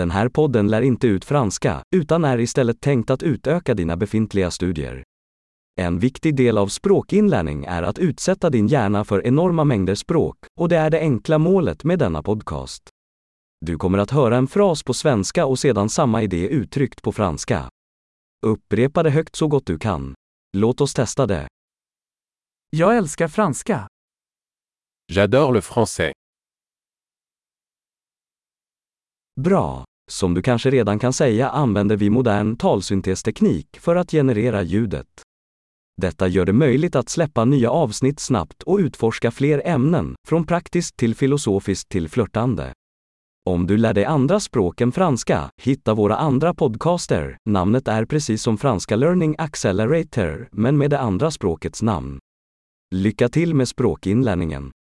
Den här podden lär inte ut franska, utan är istället tänkt att utöka dina befintliga studier. En viktig del av språkinlärning är att utsätta din hjärna för enorma mängder språk, och det är det enkla målet med denna podcast. Du kommer att höra en fras på svenska och sedan samma idé uttryckt på franska. Upprepa det högt så gott du kan. Låt oss testa det. Jag älskar franska. J'adore le français. Bra! Som du kanske redan kan säga använder vi modern talsyntesteknik för att generera ljudet. Detta gör det möjligt att släppa nya avsnitt snabbt och utforska fler ämnen, från praktiskt till filosofiskt till flörtande. Om du lär dig andra språk än franska, hitta våra andra podcaster. Namnet är precis som franska Learning Accelerator, men med det andra språkets namn. Lycka till med språkinlärningen!